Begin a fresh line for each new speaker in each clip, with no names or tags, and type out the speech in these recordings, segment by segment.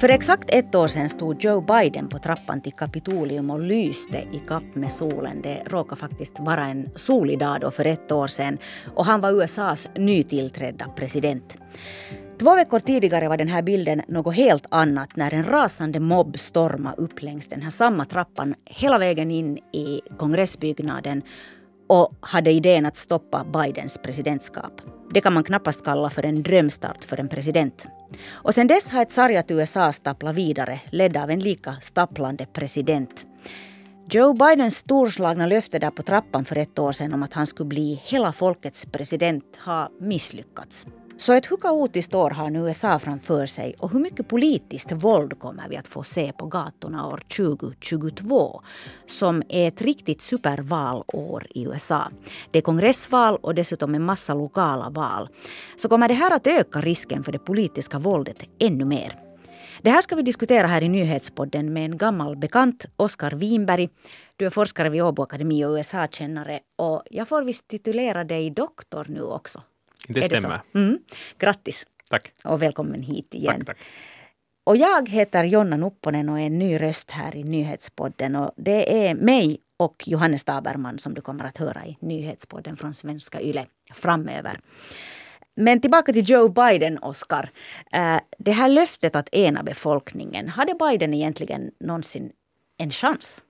För exakt ett år sedan stod Joe Biden på trappan till Kapitolium och lyste i kapp med solen. Det råkade faktiskt vara en solig dag då för ett år sedan och han var USAs nytillträdda president. Två veckor tidigare var den här bilden något helt annat när en rasande mobb stormade upp längs den här samma trappan hela vägen in i kongressbyggnaden och hade idén att stoppa Bidens presidentskap. Det kan man knappast kalla för en drömstart för en president. Och sen dess har ett sargat USA staplat vidare, ledd av en lika stapplande president. Joe Bidens storslagna löfte där på trappan för ett år sedan om att han skulle bli hela folkets president har misslyckats. Så ett hukaotiskt år har nu USA framför sig och hur mycket politiskt våld kommer vi att få se på gatorna år 2022 som är ett riktigt supervalår i USA. Det är kongressval och dessutom en massa lokala val. Så kommer det här att öka risken för det politiska våldet ännu mer. Det här ska vi diskutera här i nyhetspodden med en gammal bekant, Oskar Winberg. Du är forskare vid Åbo Akademi och USA-kännare och jag får visst titulera dig doktor nu också.
Det stämmer.
Mm. Grattis.
Tack.
Och välkommen hit igen.
Tack, tack.
Och jag heter Jonna Nupponen och är en ny röst här i Nyhetspodden. Och det är mig och Johannes Taberman som du kommer att höra i Nyhetspodden från Svenska Yle framöver. Men tillbaka till Joe Biden, Oscar. Eh, det här löftet att ena befolkningen, hade Biden egentligen någonsin en chans?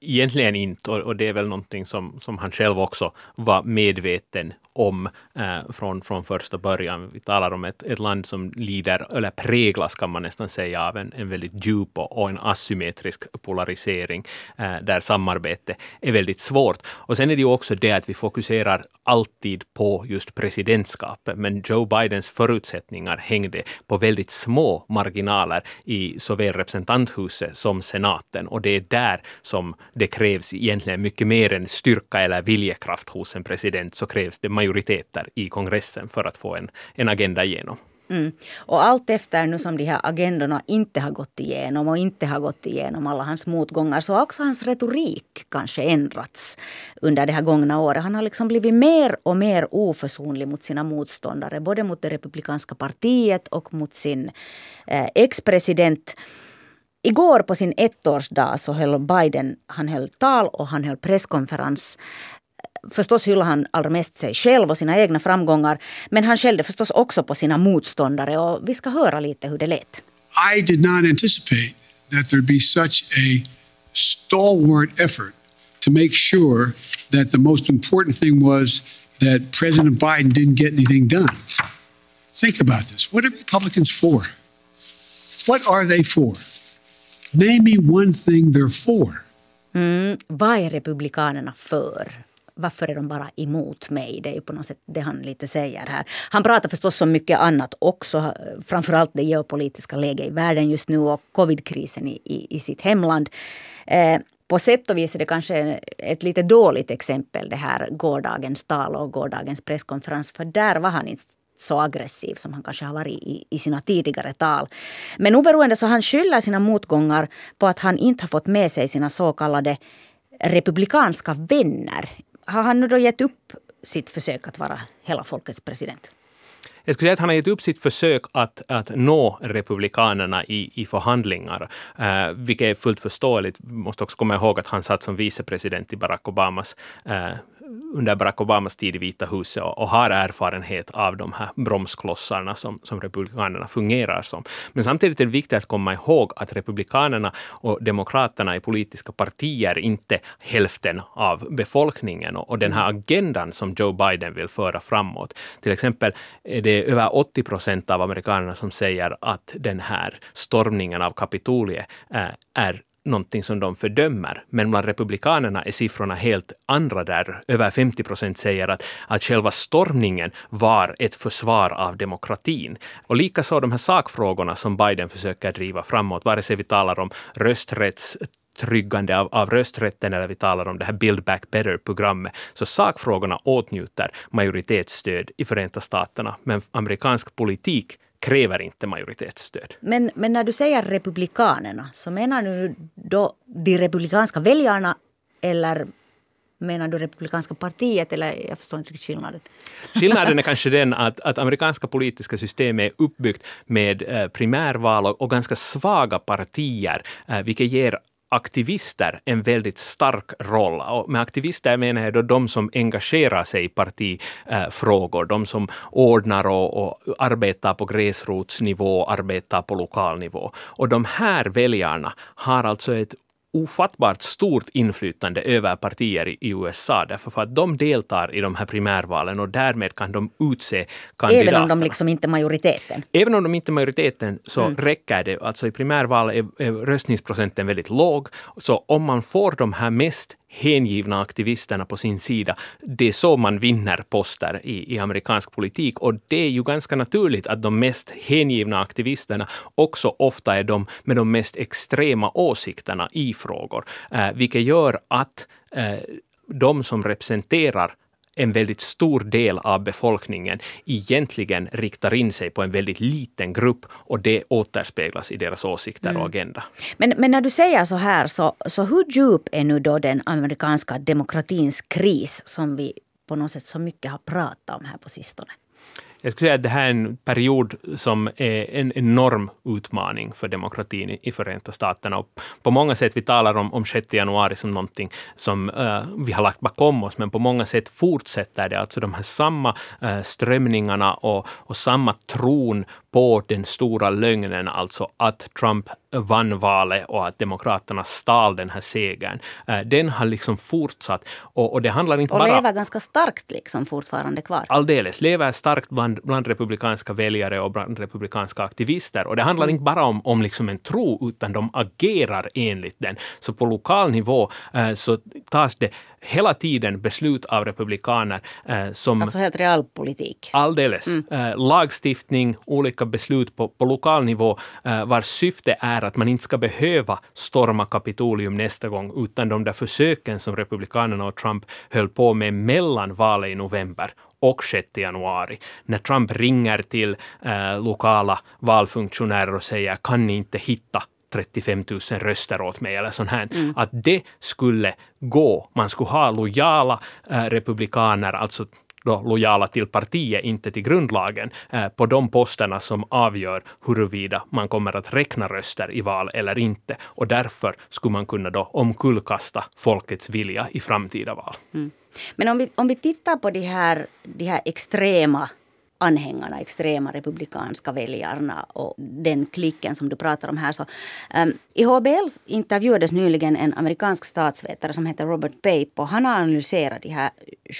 Egentligen inte, och det är väl någonting som, som han själv också var medveten om eh, från, från första början. Vi talar om ett, ett land som lider, eller präglas kan man nästan säga, av en, en väldigt djup och en asymmetrisk polarisering, eh, där samarbete är väldigt svårt. Och sen är det ju också det att vi fokuserar alltid på just presidentskapet, men Joe Bidens förutsättningar hängde på väldigt små marginaler i såväl representanthuset som senaten, och det är där som det krävs egentligen mycket mer än styrka eller viljekraft hos en president, så krävs det majoriteter i kongressen för att få en, en agenda igenom.
Mm. Och allt efter nu som de här agendorna inte har gått igenom och inte har gått igenom alla hans motgångar så har också hans retorik kanske ändrats under det här gångna året. Han har liksom blivit mer och mer oförsonlig mot sina motståndare, både mot det republikanska partiet och mot sin eh, ex-president. Igår på sin ettårsdag så höll Biden han höll tal och han höll presskonferens Förstås hyllade han allra mest sig själv och sina egna framgångar. Men han skällde förstås också på sina motståndare och vi ska höra lite hur det lät.
I did not anticipate that there'd be such a stalwart effort to make sure that the most important thing was that President Biden didn't get anything done. Think about this. What are Republicans for? What are they for? Name me one thing they're for.
Mm, vad är Republikanerna för? Varför är de bara emot mig? Det är ju på något sätt det han lite säger här. Han pratar förstås om mycket annat också. Framförallt det geopolitiska läget i världen just nu och covidkrisen i, i, i sitt hemland. Eh, på sätt och vis är det kanske ett lite dåligt exempel det här gårdagens tal och gårdagens presskonferens. För där var han inte så aggressiv som han kanske har varit i, i sina tidigare tal. Men oberoende så han skyller sina motgångar på att han inte har fått med sig sina så kallade republikanska vänner har han nu då gett upp sitt försök att vara hela folkets president?
Jag skulle säga att han har gett upp sitt försök att, att nå republikanerna i, i förhandlingar, eh, vilket är fullt förståeligt. Måste också komma ihåg att han satt som vicepresident i Barack Obamas eh, under Barack Obamas tid i Vita huset och, och, har erfarenhet av de här bromsklossarna som, som republikanerna fungerar som. Men samtidigt är det viktigt att komma ihåg att republikanerna och demokraterna är politiska partier, inte hälften av befolkningen. Och, och den här agendan som Joe Biden vill föra framåt, till exempel är det över 80 procent av amerikanerna som säger att den här stormningen av Kapitoliet eh, är, är någonting som de fördömer. Men bland republikanerna är siffrorna helt andra där över 50 procent säger att, att själva stormningen var ett försvar av demokratin. Och likaså de här sakfrågorna som Biden försöker driva framåt, vare sig vi talar om rösträtts tryggande av, av rösträtten eller vi talar om det här Build Back Better-programmet. Så sakfrågorna åtnjuter majoritetsstöd i Förenta Staterna, men amerikansk politik kräver inte majoritetsstöd.
Men, men när du säger republikanerna, så menar du då de republikanska väljarna eller Menar du republikanska partiet eller jag förstår inte riktigt skillnaden.
Skillnaden är kanske den att, att amerikanska politiska system är uppbyggt med eh, primärval och, och, ganska svaga partier, eh, vilket ger aktivister en väldigt stark roll. Och med aktivister menar jag då de som engagerar sig i partifrågor, de som ordnar och, och arbetar på gräsrotsnivå, arbetar på lokal nivå. Och de här väljarna har alltså ett ofattbart stort inflytande över partier i USA, därför för att de deltar i de här primärvalen och därmed kan de utse kandidaterna.
Även om de liksom inte är majoriteten?
Även om de inte är majoriteten så mm. räcker det. Alltså i primärval är, är röstningsprocenten väldigt låg. Så om man får de här mest hängivna aktivisterna på sin sida. Det är så man vinner poster i, i amerikansk politik och det är ju ganska naturligt att de mest hängivna aktivisterna också ofta är de med de mest extrema åsikterna i frågor, eh, vilket gör att eh, de som representerar en väldigt stor del av befolkningen egentligen riktar in sig på en väldigt liten grupp och det återspeglas i deras åsikter mm. och agenda.
Men, men när du säger så här, så, så hur djup är nu då den amerikanska demokratins kris som vi på något sätt så mycket har pratat om här på sistone?
Jag skulle säga att det här är en period som är en enorm utmaning för demokratin i Förenta Staterna. Och på många sätt, vi talar om, om 6 januari som någonting som uh, vi har lagt bakom oss, men på många sätt fortsätter det. Alltså de här samma uh, strömningarna och, och samma tron på den stora lögnen, alltså att Trump vann valet och att Demokraterna stal den här segern. Uh, den har liksom fortsatt. Och, och det handlar inte
och
bara...
Och lever ganska starkt liksom fortfarande kvar.
Alldeles, lever starkt bland bland, bland republikanska väljare och bland republikanska aktivister. Och det handlar mm. inte bara om, om liksom en tro, utan de agerar enligt den. Så på lokal nivå eh, så tas det hela tiden beslut av republikaner eh, som...
Alltså helt realpolitik.
Alldeles. Mm. Eh, lagstiftning, olika beslut på, på lokal nivå eh, vars syfte är att man inte ska behöva storma Kapitolium nästa gång, utan de där försöken som republikanerna och Trump höll på med mellan valet i november och 6 januari, när Trump ringer till eh, lokala valfunktionärer och säger kan ni inte hitta 35 000 röster åt mig eller sånt här. Mm. Att det skulle gå. Man skulle ha lojala eh, republikaner, alltså då lojala till partiet, inte till grundlagen, eh, på de posterna som avgör huruvida man kommer att räkna röster i val eller inte. Och därför skulle man kunna då omkullkasta folkets vilja i framtida val. Mm.
Men om vi, om vi tittar på de här, de här extrema anhängarna, extrema republikanska väljarna och den klicken som du pratar om här. Så, um, I HBL intervjuades nyligen en amerikansk statsvetare som heter Robert Pape och han har analyserat de här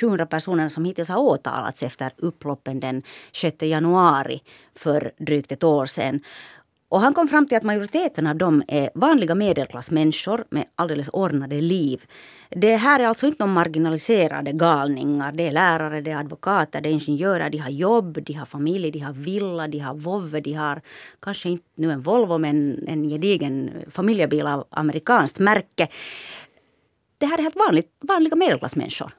700 personerna som hittills har åtalats efter upploppen den 6 januari för drygt ett år sedan. Och han kom fram till att majoriteten av dem är vanliga medelklassmänniskor med alldeles ordnade liv. Det här är alltså inte någon marginaliserade galningar. Det är lärare, det är advokater, det är ingenjörer. De har jobb, de har familj, de har villa, de har vovve, de har kanske inte nu en Volvo men en gedigen familjebil av amerikanskt märke. Det här är helt vanligt, vanliga medelklassmänniskor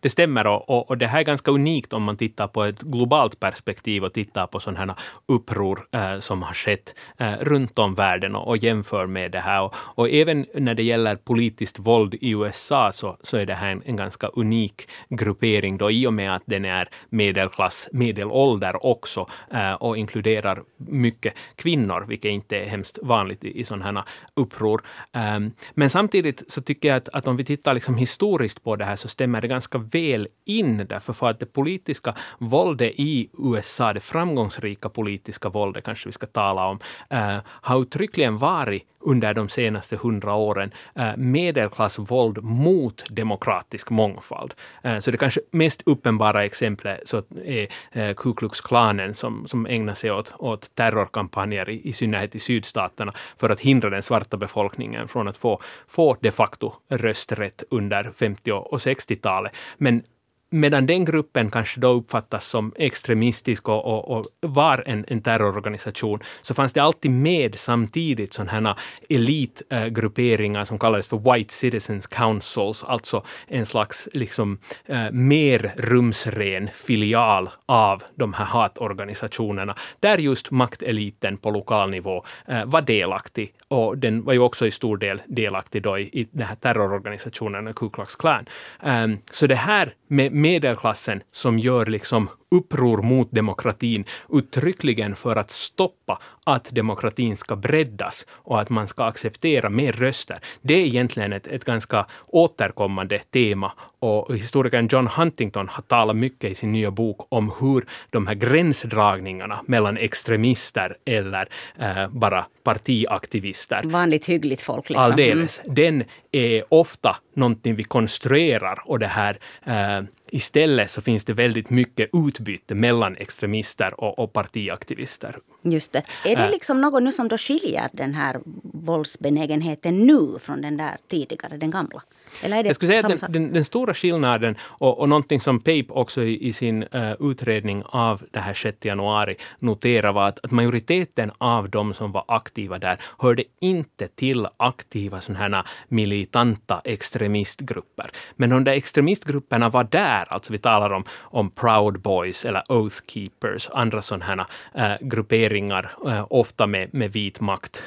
det stämmer och, och, och, det här är ganska unikt om man tittar på ett globalt perspektiv och tittar på sådana här uppror eh, som har skett eh, runt om världen och, och jämför med det här. Och, och, även när det gäller politiskt våld i USA så, så är det här en, en ganska unik gruppering då i och med att den är medelklass, medelålder också eh, och inkluderar mycket kvinnor, vilket inte är hemskt vanligt i, i sådana här uppror. Ehm, men samtidigt så tycker jag att, att om vi tittar liksom historiskt på det här så stämmer det ganska väl in därför för att det politiska våldet i USA, det framgångsrika politiska våldet kanske vi ska tala om, äh, har uttryckligen varit under de senaste hundra åren äh, medelklassvåld mot demokratisk mångfald. Äh, så det kanske mest uppenbara exemplet så är äh, Ku Klux Klanen som, som ägnar sig åt, åt terrorkampanjer, i, i synnerhet i sydstaterna, för att hindra den svarta befolkningen från att få, få de facto rösträtt under 50 och 60-talet. Men medan den gruppen kanske då uppfattas som extremistisk och, och, och var en, en, terrororganisation, så fanns det alltid med samtidigt sådana här elitgrupperingar som kallades för White Citizens Councils, alltså en slags liksom, eh, mer rumsren filial av de här hatorganisationerna, där just makteliten på lokal nivå eh, var delaktig. Och den var ju också i stor del delaktig då i, i den här terrororganisationen Ku Klux Klan. Ehm, så det här med medelklassen som gör liksom uppror mot demokratin uttryckligen för att stoppa att demokratin ska breddas och att man ska acceptera mer röster. Det är egentligen ett, ett ganska återkommande tema och historikern John Huntington har talat mycket i sin nya bok om hur de här gränsdragningarna mellan extremister eller eh, bara partiaktivister.
Vanligt hyggligt folk. Liksom.
Alldeles. Mm. Den är ofta någonting vi konstruerar och det här eh, Istället så finns det väldigt mycket utbyte mellan extremister och, och partiaktivister.
Just det. Är det äh. liksom något nu som då skiljer den här våldsbenägenheten nu från den där tidigare, den gamla? Eller är det
jag skulle säga att den, den, den, stora skillnaden och, och någonting som Pape också i, i sin uh, utredning av det här 6 januari noterar var att, att, majoriteten av de som var aktiva där hörde inte till aktiva sådana militanta extremistgrupper. Men de där extremistgrupperna var där, alltså vi talar om, om Proud Boys eller Oath Keepers, andra sådana här uh, grupperingar, uh, ofta med, med vit makt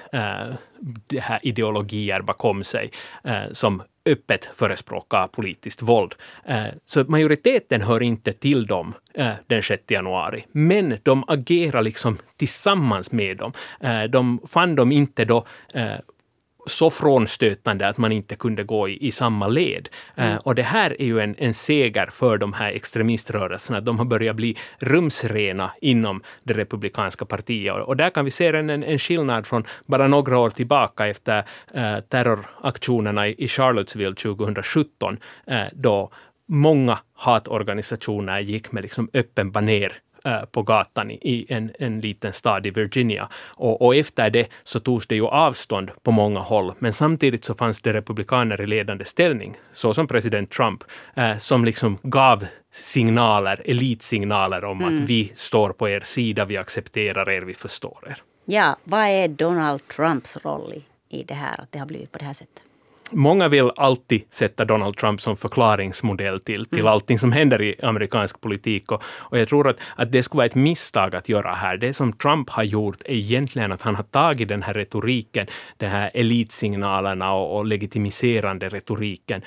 här ideologier bakom sig som öppet förespråkar politiskt våld. Eh, så majoriteten hör inte till dem eh, den 6 januari, men de agerar liksom tillsammans med dem. Eh, de fann dem inte då så frånstötande att man inte kunde gå i, i samma led. Mm. Uh, och det här är ju en, en seger för de här extremiströrelserna. De har börjat bli rumsrena inom det republikanska partiet. Och, och där kan vi se en, en skillnad från bara några år tillbaka efter uh, terroraktionerna i, i Charlottesville 2017, uh, då många hatorganisationer gick med liksom öppen baner Eh, på gatan i en, en liten stad i Virginia. Och, och, efter det så togs det ju avstånd på många håll, men samtidigt så fanns det republikaner i ledande ställning, så som president Trump, eh, som liksom gav signaler, elitsignaler om mm. att vi står på er sida, vi accepterar er, vi förstår er.
Ja, vad är Donald Trumps roll i det här, att det har blivit på det här sättet?
Många vill alltid sätta Donald Trump som förklaringsmodell till, till mm. allting som händer i amerikansk politik. Och, och jag tror att, att det skulle vara ett misstag att göra här. Det som Trump har gjort är egentligen att han har tagit den här retoriken, de här elitsignalerna och, och legitimiserande retoriken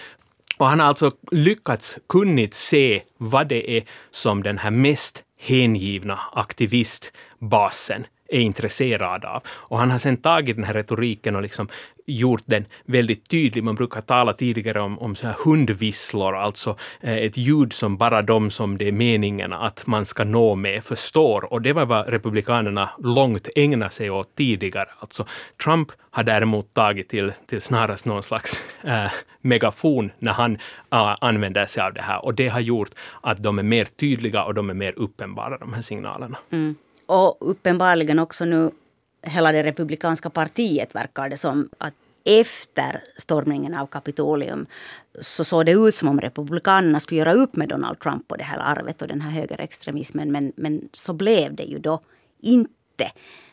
och han har alltså lyckats kunnigt se vad det är som den här mest hängivna aktivistbasen är intresserad av. Och han har sen tagit den här retoriken och liksom gjort den väldigt tydlig. Man brukar tala tidigare om, om så här hundvisslor, alltså eh, ett ljud som bara de som det är meningen att man ska nå med förstår. Och det var vad republikanerna långt ägnade sig åt tidigare. Alltså Trump har däremot tagit till, till snarast någon slags äh, megafon när han äh, använder sig av det här. Och det har gjort att de är mer tydliga och de är mer uppenbara, de här signalerna.
Mm. Och uppenbarligen också nu hela det republikanska partiet verkar det som att efter stormningen av Kapitolium så såg det ut som om republikanerna skulle göra upp med Donald Trump och det här arvet och den här högerextremismen. Men, men så blev det ju då inte.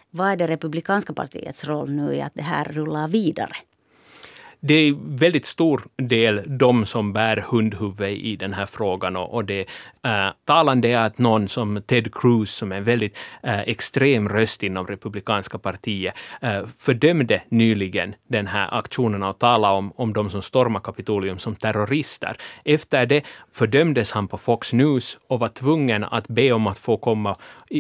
Vad är det republikanska partiets roll nu i att det här rullar vidare?
det är väldigt stor del de som bär hundhuvud i den här frågan och, och det Eh, talande är att någon som Ted Cruz, som är en väldigt äh, extrem röst inom republikanska partiet, äh, fördömde nyligen den här aktionen och talade om, om de som stormar Kapitolium som terrorister. Efter det fördömdes han på Fox News och var tvungen att be om att få komma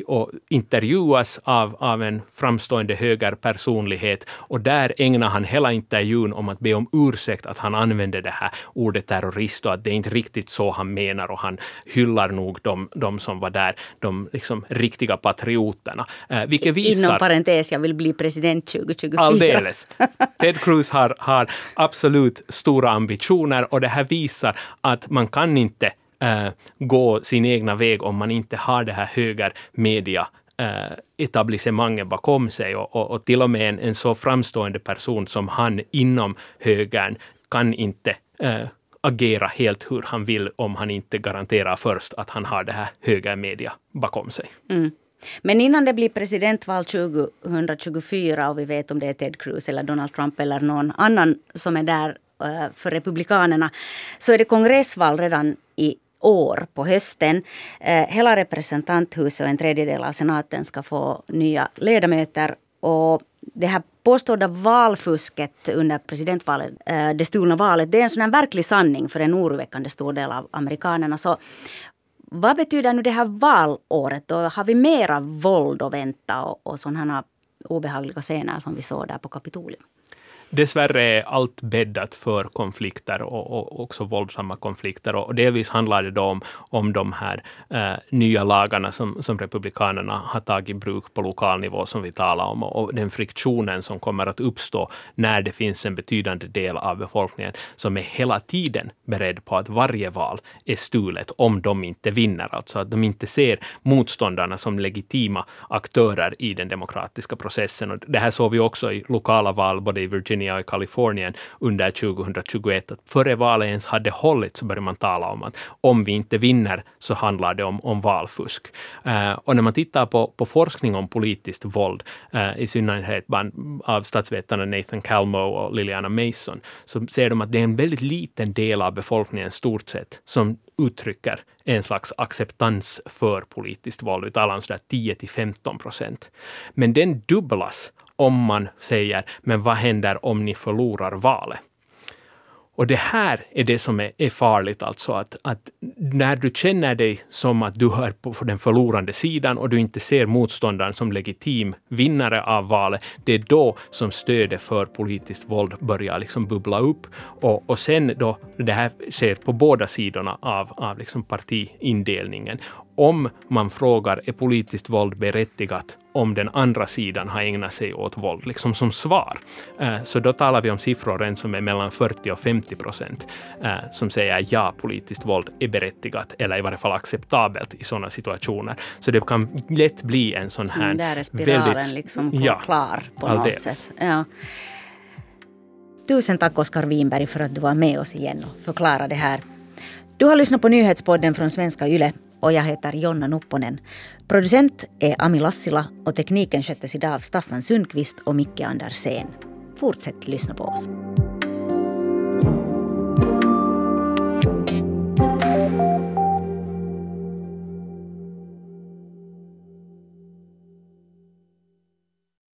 och intervjuas av, av en framstående högerpersonlighet och där ägnar han hela intervjun om att be om ursäkt att han använde det här ordet terrorist och att det är inte riktigt så han menar och han hyllar nog de, de som var där, de liksom riktiga patrioterna.
Eh, vilket visar... Inom parentes, jag vill bli president 2024.
Alldeles. Ted Cruz har, har absolut stora ambitioner och det här visar att man kan inte äh, gå sin egna väg om man inte har det här högermedia äh, etablissemanget bakom sig och, och, och, till och med en, en så framstående person som han inom högern kan inte äh, agera helt hur han vill om han inte garanterar först att han har det här höga media bakom sig.
Mm. Men innan det blir presidentval 2024 och vi vet om det är Ted Cruz eller Donald Trump eller någon annan som är där eh, för Republikanerna så är det kongressval redan i år på hösten. Eh, hela representanthuset och en tredjedel av senaten ska få nya ledamöter. Och det här påstådda valfusket under presidentvalet, eh, det stulna valet, det är en sån här verklig sanning för en oroväckande stor del av amerikanerna. Så vad betyder nu det här valåret? Då har vi mera våld att vänta och, och sådana obehagliga scener som vi såg där på Kapitolium?
Dessvärre är allt bäddat för konflikter och, och också våldsamma konflikter. Och delvis handlar det då om, om de här eh, nya lagarna som, som Republikanerna har tagit i bruk på lokal nivå, som vi talar om, och den friktionen som kommer att uppstå när det finns en betydande del av befolkningen som är hela tiden beredd på att varje val är stulet om de inte vinner. Alltså att de inte ser motståndarna som legitima aktörer i den demokratiska processen. Och det här såg vi också i lokala val, både i Virginia Virginia och Kalifornien under 2021. Att före valet ens hade hållit så började man tala om att om vi inte vinner så handlar det om, om valfusk. Uh, och när man tittar på, på forskning om politiskt våld, uh, i synnerhet av statsvetarna Nathan Calmo och Liliana Mason, så ser de att det är en väldigt liten del av befolkningen stort sett som uttrycker en slags acceptans för politiskt våld. Vi talar om 10 till 15 procent. Men den dubblas om man säger, men vad händer om ni förlorar valet? Och det här är det som är, är farligt, alltså att, att, när du känner dig som att du är på den förlorande sidan och du inte ser motståndaren som legitim vinnare av valet, det är då som stödet för politiskt våld börjar liksom bubbla upp. Och, och sen då, det här sker på båda sidorna av, av liksom partiindelningen om man frågar är politiskt våld berättigat om den andra sidan har ägnat sig åt våld, liksom som svar. Eh, så då talar vi om siffror som är mellan 40 och 50 procent eh, som säger ja, politiskt våld är berättigat eller i varje fall acceptabelt i sådana situationer. Så det kan lätt bli en sån här... Mm,
där är spiralen väldigt, liksom ja, klar på något sätt. Ja. Tusen tack Oskar Winberg för att du var med oss igen och förklarade det här. Du har lyssnat på nyhetspodden från Svenska Yle och jag heter Jonna Nupponen. Producent är Ami Lassila och tekniken sköttes idag av Staffan Sundqvist och Micke Andersén. Fortsätt lyssna på oss.